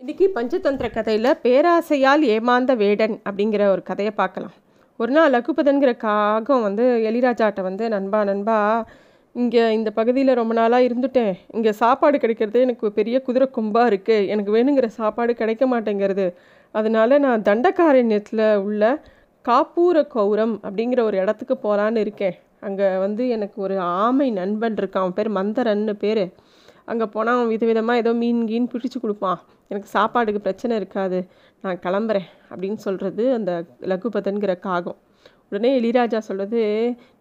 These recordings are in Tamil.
இன்றைக்கி பஞ்சதந்திர கதையில் பேராசையால் ஏமாந்த வேடன் அப்படிங்கிற ஒரு கதையை பார்க்கலாம். ஒரு நாள் லகுபதன்கிற காகம் வந்து எலிராஜாட்ட வந்து நண்பா நண்பா இங்கே இந்த பகுதியில் ரொம்ப நாளாக இருந்துட்டேன். இங்கே சாப்பாடு கிடைக்கிறது எனக்கு பெரிய குதிரை கும்பாக இருக்குது எனக்கு வேணுங்கிற சாப்பாடு கிடைக்க மாட்டேங்கிறது. அதனால நான் தண்டக்காரண்யத்தில் உள்ள காப்பூர கௌரம் அப்படிங்கிற ஒரு இடத்துக்கு போகலான்னு இருக்கேன். அங்கே வந்து எனக்கு ஒரு ஆமை நண்பன் இருக்கான். அவன் பேர் மந்தரன்னு பேர். அங்கே போனால் அவன் விதவிதமாக ஏதோ மீன் கீன் பிடிச்சி கொடுப்பான். எனக்கு சாப்பாடுக்கு பிரச்சனை இருக்காது. நான் கிளம்புறேன் அப்படின்னு சொல்கிறது அந்த லகுபதன்கிற காகம். உடனே எளிராஜா சொல்கிறது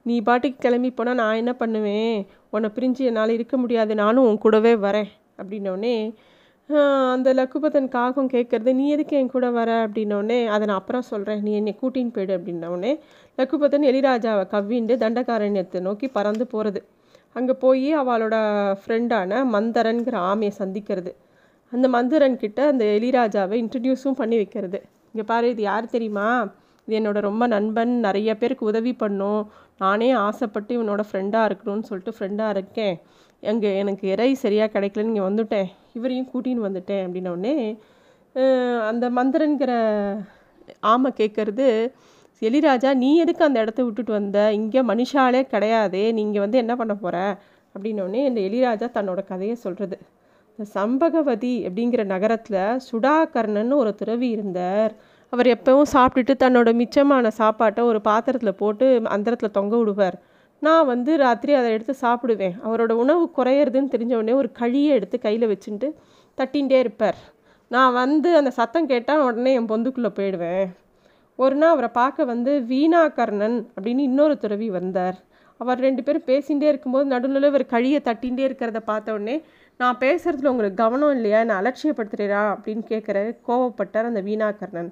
நீ பாட்டுக்கு கிளம்பி போனால் நான் என்ன பண்ணுவேன்? உன்னை பிரிஞ்சு என்னால் இருக்க முடியாது. நானும் உன் கூடவே வரேன். அப்படின்னோடனே அந்த லக்குபதன் காகம் கேட்குறது நீ எதுக்கு என் கூட வர? அப்படின்னோடனே அதை நான் அப்புறம் சொல்கிறேன் நீ என்னை கூட்டின்னு போயிடு. அப்படின்னோடனே லக்குபதன் எலிராஜாவை கவ்விண்டு தண்டகாரண்யத்தை நோக்கி பறந்து போகிறது அங்கே போய் அவளோட ஃப்ரெண்டான மந்தரன்கிற ஆமையை சந்திக்கிறது. அந்த மந்தரன் கிட்ட அந்த எலிராஜாவை இன்ட்ரடியூஸும் பண்ணி வைக்கிறது. இங்கே பாரு இது யார் தெரியுமா? இது என்னோட ரொம்ப நண்பன் நிறைய பேருக்கு உதவி பண்ணும். நானே ஆசைப்பட்டு இவனோட ஃப்ரெண்டாக இருக்கணும்னு சொல்லிட்டு ஃப்ரெண்டாக இருக்கேன். அங்கே எனக்கு இறை சரியாக கிடைக்கலன்னு இங்கே வந்துட்டேன். இவரையும் கூட்டின்னு வந்துட்டேன் அப்படின்னோடனே அந்த மந்திரன்கிற ஆமை கேட்குறது எலிராஜா நீ எதுக்கு அந்த இடத்த விட்டுட்டு வந்த? இங்கே மனுஷாலே கிடையாதே. நீங்கள் வந்து என்ன பண்ண போகிற அப்படின்னோடனே இந்த எலிராஜா தன்னோட கதையை சொல்கிறது இந்த சம்பகவதி அப்படிங்கிற நகரத்தில் சுடாகர்ணன் ஒரு துறவி இருந்தார். அவர் எப்பவும் சாப்பிட்டுட்டு தன்னோட மிச்சமான சாப்பாட்டை ஒரு பாத்திரத்தில் போட்டு அந்தரத்தில் தொங்க விடுவார். நான் வந்து ராத்திரி அதை எடுத்து சாப்பிடுவேன். அவரோட உணவு குறையிறதுன்னு தெரிஞ்ச உடனே ஒரு கழியை எடுத்து கையில் வச்சுட்டு தட்டின்ண்டே இருப்பார். நான் வந்து அந்த சத்தம் கேட்டால் உடனே என் பொந்துக்குள்ளே போயிடுவேன். ஒரு நாள் அவரை பார்க்க வந்து வீணாகர்ணன் அப்படின்னு இன்னொரு துறவி வந்தார். அவர் ரெண்டு பேரும் பேசிகிட்டே இருக்கும்போது நடுவில் ஒரு கழியை தட்டிகிட்டே இருக்கிறத பார்த்த உடனே நான் பேசுகிறதுல உங்களுக்கு கவனம் இல்லையா? என்னை அலட்சியப்படுத்துகிறா அப்படின்னு கேட்குறாரு. கோவப்பட்டார் அந்த வீணாகர்ணன்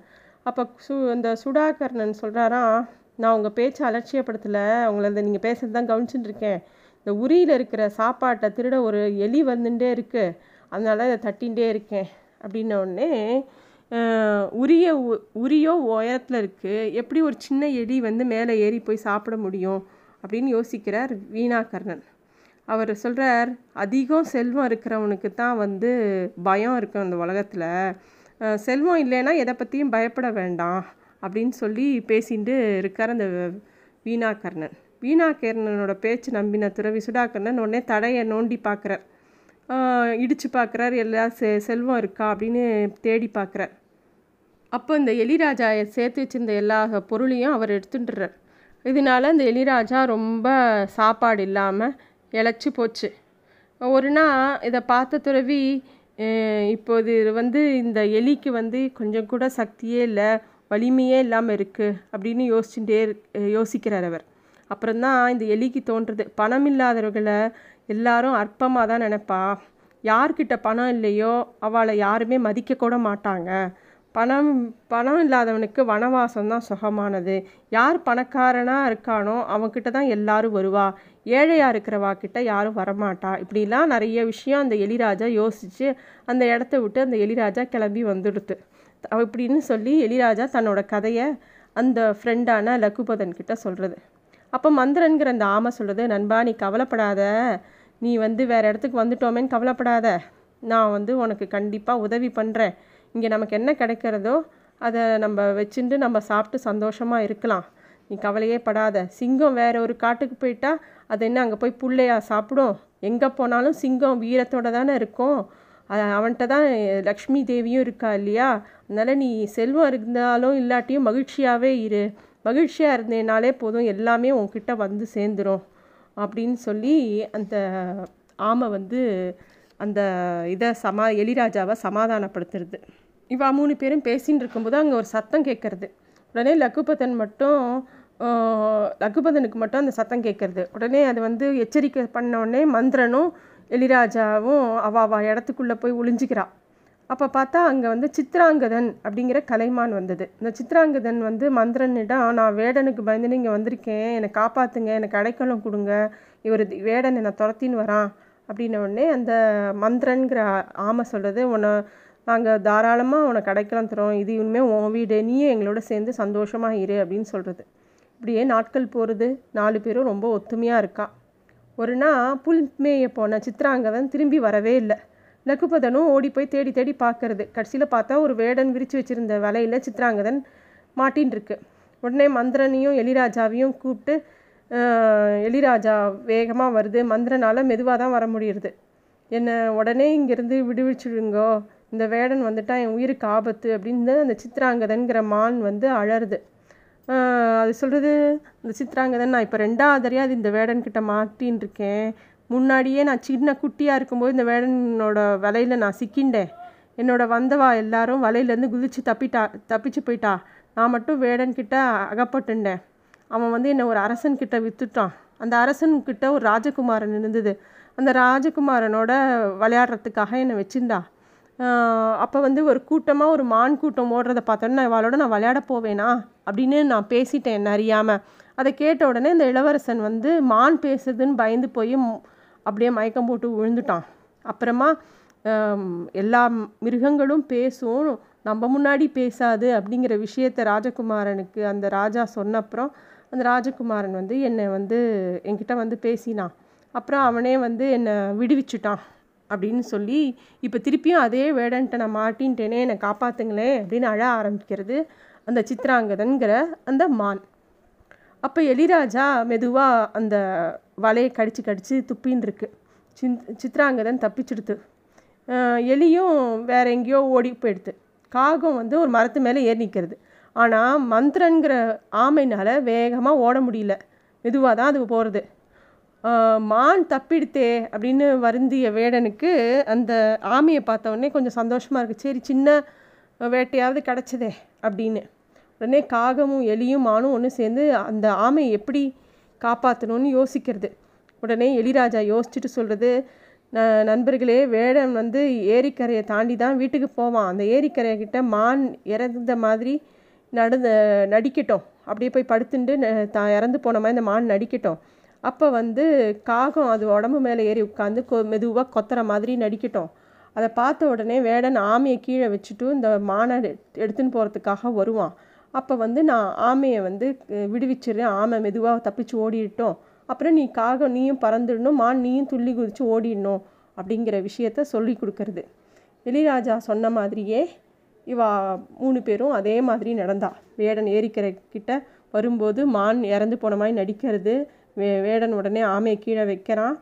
அப்போ சு அந்த சுடாகர்ணன் சொல்கிறாரா நான் உங்கள் பேச்சை அலட்சியப்படுத்தலை. உங்களை அந்த நீங்கள் பேசுறது தான் கவனிச்சுட்டு இருக்கேன். இந்த உரியில் இருக்கிற சாப்பாட்டை திருட ஒரு எலி வந்துட்டே இருக்குது அதனால இதை தட்டிகிட்டே இருக்கேன். அப்படின்ன உடனே உரிய உரியோ உயரத்தில் இருக்குது எப்படி ஒரு சின்ன எலி வந்து மேலே ஏறி போய் சாப்பிட முடியும் அப்படின்னு யோசிக்கிறார் வீணாகர்ணன் அவர் சொல்கிறார் அதிகம் செல்வம் இருக்கிறவனுக்கு தான் வந்து பயம் இருக்கும் இந்த உலகத்தில். செல்வம் இல்லைன்னா எதை பற்றியும் பயப்பட வேண்டாம் அப்படின்னு சொல்லி பேசிட்டு இருக்கார் அந்த வீணாகர்ணன் வீணாகர்ணனோட பேச்சு நம்பின துறவி சுடாகர்ணன் உடனே தடையை நோண்டி பார்க்குறார். இடித்து பார்க்குறார் எல்லா செ செல்வம் இருக்கா? அப்படின்னு தேடி பார்க்குறார் அப்போ இந்த எலிராஜா சேர்த்து வச்சிருந்த எல்லா பொருளையும் அவர் எடுத்துட்டுறார். இதனால இந்த எலிராஜா ரொம்ப சாப்பாடு இல்லாமல் இழைச்சி போச்சு. ஒரு நாள் இதை பார்த்த துறவி இப்போது வந்து இந்த எலிக்கு வந்து கொஞ்சம் கூட சக்தியே இல்லை வலிமையே இல்லாமல் இருக்குது அப்படின்னு யோசிச்சுட்டே யோசிக்கிறார் அவர். அப்புறம்தான் இந்த எலிக்கு தோன்றுறது பணம் இல்லாதவர்களை எல்லாரும் அற்பமாக தான் நினைப்பா. யார்கிட்ட பணம் இல்லையோ அவளை யாருமே மதிக்க கூட மாட்டாங்க. பணம் பணம் இல்லாதவனுக்கு வனவாசம் தான் சுகமானது. யார் பணக்காரனாக இருக்கானோ அவன்கிட்ட தான் எல்லாரும் வருவா. ஏழையாக இருக்கிறவா கிட்ட யாரும் வரமாட்டா. இப்படிலாம் நிறைய விஷயம் அந்த எலிராஜா யோசித்து அந்த இடத்த விட்டு அந்த எலிராஜா கிளம்பி வந்துடுது. இப்படின்னு சொல்லி எலிராஜா தன்னோட கதையை அந்த ஃப்ரெண்டான லகுபதன் கிட்ட சொல்கிறது அப்போ மந்திரன்கிற அந்த ஆமை சொல்கிறது நண்பா நீ கவலைப்படாத. நீ வந்து வேறு இடத்துக்கு வந்துட்டோமேன்னு கவலைப்படாத. நான் வந்து உனக்கு கண்டிப்பாக உதவி பண்ணுறேன் இங்கே நமக்கு என்ன கிடைக்கிறதோ அதை நம்ம வச்சுட்டு நம்ம சாப்பிட்டு சந்தோஷமாக இருக்கலாம். நீ கவலையே படாத. சிங்கம் வேற ஒரு காட்டுக்கு போயிட்டா அது என்ன அங்கே போய் புள்ளையா சாப்பிடும்? எங்கே போனாலும் சிங்கம் வீரத்தோட தானே இருக்கும். அவன்கிட்ட தான் லக்ஷ்மி தேவியும் இருக்கா இல்லையா? அதனால் நீ செல்வம் இருந்தாலும் இல்லாட்டியும் மகிழ்ச்சியாகவே இரு. மகிழ்ச்சியாக இருந்தேனாலே போதும். எல்லாமே உன்கிட்ட வந்து சேர்ந்துடும் அப்படின்னு சொல்லி அந்த ஆமை வந்து அந்த இதை சமா எலிராஜாவை சமாதானப்படுத்துறது. இவா மூணு பேரும் பேசின்னு இருக்கும்போது அங்கே ஒரு சத்தம் கேட்குறது. உடனே லகுபதன் மட்டும் லகுபதனுக்கு மட்டும் அந்த சத்தம் கேட்குறது. உடனே அது வந்து எச்சரிக்கை பண்ண உடனே மந்திரனும் எலிராஜாவும் அவ அவ இடத்துக்குள்ளே போய் ஒளிஞ்சிக்கிறாள் அப்போ பார்த்தா அங்கே வந்து சித்ராங்கதன் அப்படிங்கிற கலைமான் வந்தது. இந்த சித்ராங்கதன் வந்து மந்திரனிடம் நான் வேடனுக்கு பயந்துன்னு இங்கே வந்திருக்கேன். என்னை காப்பாற்றுங்க எனக்கு அடைக்கலம் கொடுங்க. இவர் வேடன் என்னை துரத்தின்னு வரான். அப்படின்ன உடனே அந்த மந்திரன்கிற ஆமை சொல்கிறது உன்னை நாங்கள் தாராளமாக உனக்கு அடைக்கலம் தரோம். இது இனிமேல் உன் வீடு. நீயே எங்களோட சேர்ந்து சந்தோஷமாக இரு அப்படின்னு சொல்கிறது இப்படியே நாட்கள் போகிறது நாலு பேரும் ரொம்ப ஒத்துமையாக இருக்கா. ஒரு நாள் புல் மேய போன சித்ராங்கதன் திரும்பி வரவே இல்லை. லகுபதனும் ஓடி போய் தேடி தேடி பார்க்கறது. கடைசியில் பார்த்தா ஒரு வேடன் விரித்து வச்சுருந்த வலையில் சித்ராங்கதன் மாட்டின்ருக்கு. உடனே மந்திரனையும் எலிராஜாவையும் கூப்பிட்டு எலிராஜா வேகமாக வருது. மந்திரனால் மெதுவாக தான் வர முடியுது. என்னை உடனே இங்கேருந்து விடுவிச்சுடுங்கோ. இந்த வேடன் வந்துட்டா என் உயிருக்கு ஆபத்து அப்படின்னு அந்த சித்ராங்கதன்கிற மான் வந்து அழருது அது சொல்கிறது இந்த சித்ராங்கதன் நான் இப்போ ரெண்டாவது அது இந்த வேடன்கிட்ட மாட்டின்னு இருக்கேன் முன்னாடியே நான் சின்ன குட்டியாக இருக்கும்போது இந்த வேடனோட வலையில் நான் சிக்கிண்டேன். என்னோட வந்தவா எல்லாரும் வலையிலேருந்து குதித்து தப்பிட்டா தப்பிச்சு போயிட்டா. நான் மட்டும் வேடன்கிட்ட அகப்பட்டுண்டேன். அவன் வந்து என்னை ஒரு அரசன்கிட்ட விற்றுட்டான் அந்த அரசன்கிட்ட ஒரு ராஜகுமாரன் இருந்தது. அந்த ராஜகுமாரனோட விளையாடுறதுக்காக என்னை வச்சிருந்தா. அப்போ வந்து ஒரு கூட்டமாக ஒரு மான் கூட்டம் ஓடுறத பார்த்தோன்னே நான் நான் விளையாட போவேனா அப்படின்னு நான் பேசிட்டேன் என்ன அறியாமல் அதை கேட்ட உடனே இந்த இளவரசன் வந்து மான் பேசுதுன்னு பயந்து போய் அப்படியே மயக்கம் போட்டு விழுந்துட்டான். அப்புறமா எல்லா மிருகங்களும் பேசும் நம்ம முன்னாடி பேசாது அப்படிங்கிற விஷயத்த ராஜகுமாரனுக்கு அந்த ராஜா சொன்ன அப்புறம் அந்த ராஜகுமாரன் வந்து என்னை வந்து என்கிட்ட வந்து பேசினான். அப்புறம் அவனே வந்து என்னை விடுவிச்சுட்டான் அப்படின்னு சொல்லி இப்போ திருப்பியும் அதே வேடன்ட்ட நான் மாட்டின்ட்டேனே என்னை காப்பாற்றுங்களேன் அப்படின்னு அழ ஆரம்பிக்கிறது அந்த சித்ராங்கதன்கிற அந்த மான். அப்போ எலிராஜா மெதுவாக அந்த வலையை கடிச்சு கடிச்சு துப்பின்னு இருக்கு சின் சித்ராங்கதன் தப்பிச்சுடுத்து. எலியும் வேற எங்கேயோ ஓடி போயிடுது காகம் வந்து ஒரு மரத்து மேலே ஏறி நிற்கிறது ஆனால் மந்திரங்கிற ஆமைனால் வேகமாக ஓட முடியல. மெதுவாக தான் அது போகிறது மான் தப்பிடுத்தே அப்படின்னு வருந்திய வேடனுக்கு அந்த ஆமையை பார்த்தவொடனே கொஞ்சம் சந்தோஷமாக இருக்குது சரி சின்ன வேட்டையாவது கிடச்சதே அப்படின்னு. உடனே காகமும் எலியும் மானும் ஒன்று சேர்ந்து அந்த ஆமையை எப்படி காப்பாற்றணும்னு யோசிக்கிறது. உடனே எலிராஜா யோசிச்சுட்டு சொல்கிறது ந நண்பர்களே வேடன் வந்து ஏரிக்கரையை தாண்டி தான் வீட்டுக்கு போவான். அந்த ஏரிக்கரையை கிட்ட மான் இறந்த மாதிரி நடந்த நடிக்கட்டும். அப்படியே போய் படுத்துட்டு தான் இறந்து போன மாதிரி இந்த மான் நடிக்கட்டும். அப்போ வந்து காகம் அது உடம்பு மேலே ஏறி உட்காந்து கொ மெதுவாக கொத்துற மாதிரி நடிக்கட்டும். அதை பார்த்த உடனே வேடன் ஆமையை கீழே வச்சுட்டு இந்த மானை எடுத்துன்னு போகிறதுக்காக வருவான். அப்போ வந்து நான் ஆமையை வந்து விடுவிச்சிடுறேன். ஆமை மெதுவாக தப்பிச்சு ஓடிட்டோம் அப்புறம் நீ காகம் நீயும் பறந்துடணும் மான் நீயும் துள்ளி குதித்து ஓடிடணும் அப்படிங்கிற விஷயத்த சொல்லி கொடுக்கறது. எலிராஜா சொன்ன மாதிரியே இவா மூணு பேரும் அதே மாதிரி நடந்தா. வேடன் ஏரிக்கிற கிட்ட வரும்போது மான் இறந்து போன மாதிரி நடிக்கிறது. வே வேடன் உடனே ஆமையை கீழே வைக்கிறான்.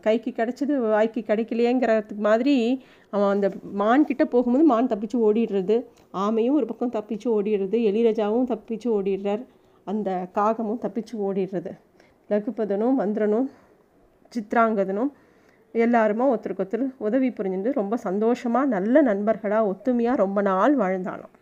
கைக்கு கிடச்சது வாய்க்கு கிடைக்கலையேங்கிறதுக்கு மாதிரி அவன் அந்த மான்கிட்ட போகும்போது மான் தப்பிச்சு ஓடிடுறது. ஆமையும் ஒரு பக்கம் தப்பிச்சு ஓடிடுறது எலிரஜாவும் தப்பிச்சு ஓடிடுறார். அந்த காகமும் தப்பிச்சு ஓடிடுறது. லகுபதனும் மந்திரனும் சித்ராங்கதனும் எல்லாருமா ஒருத்தருக்கு ஒருத்தர் உதவி புரிஞ்சுட்டு ரொம்ப சந்தோஷமாக நல்ல நண்பர்களாக ஒத்துமையாக ரொம்ப நாள் வாழ்ந்தாலும்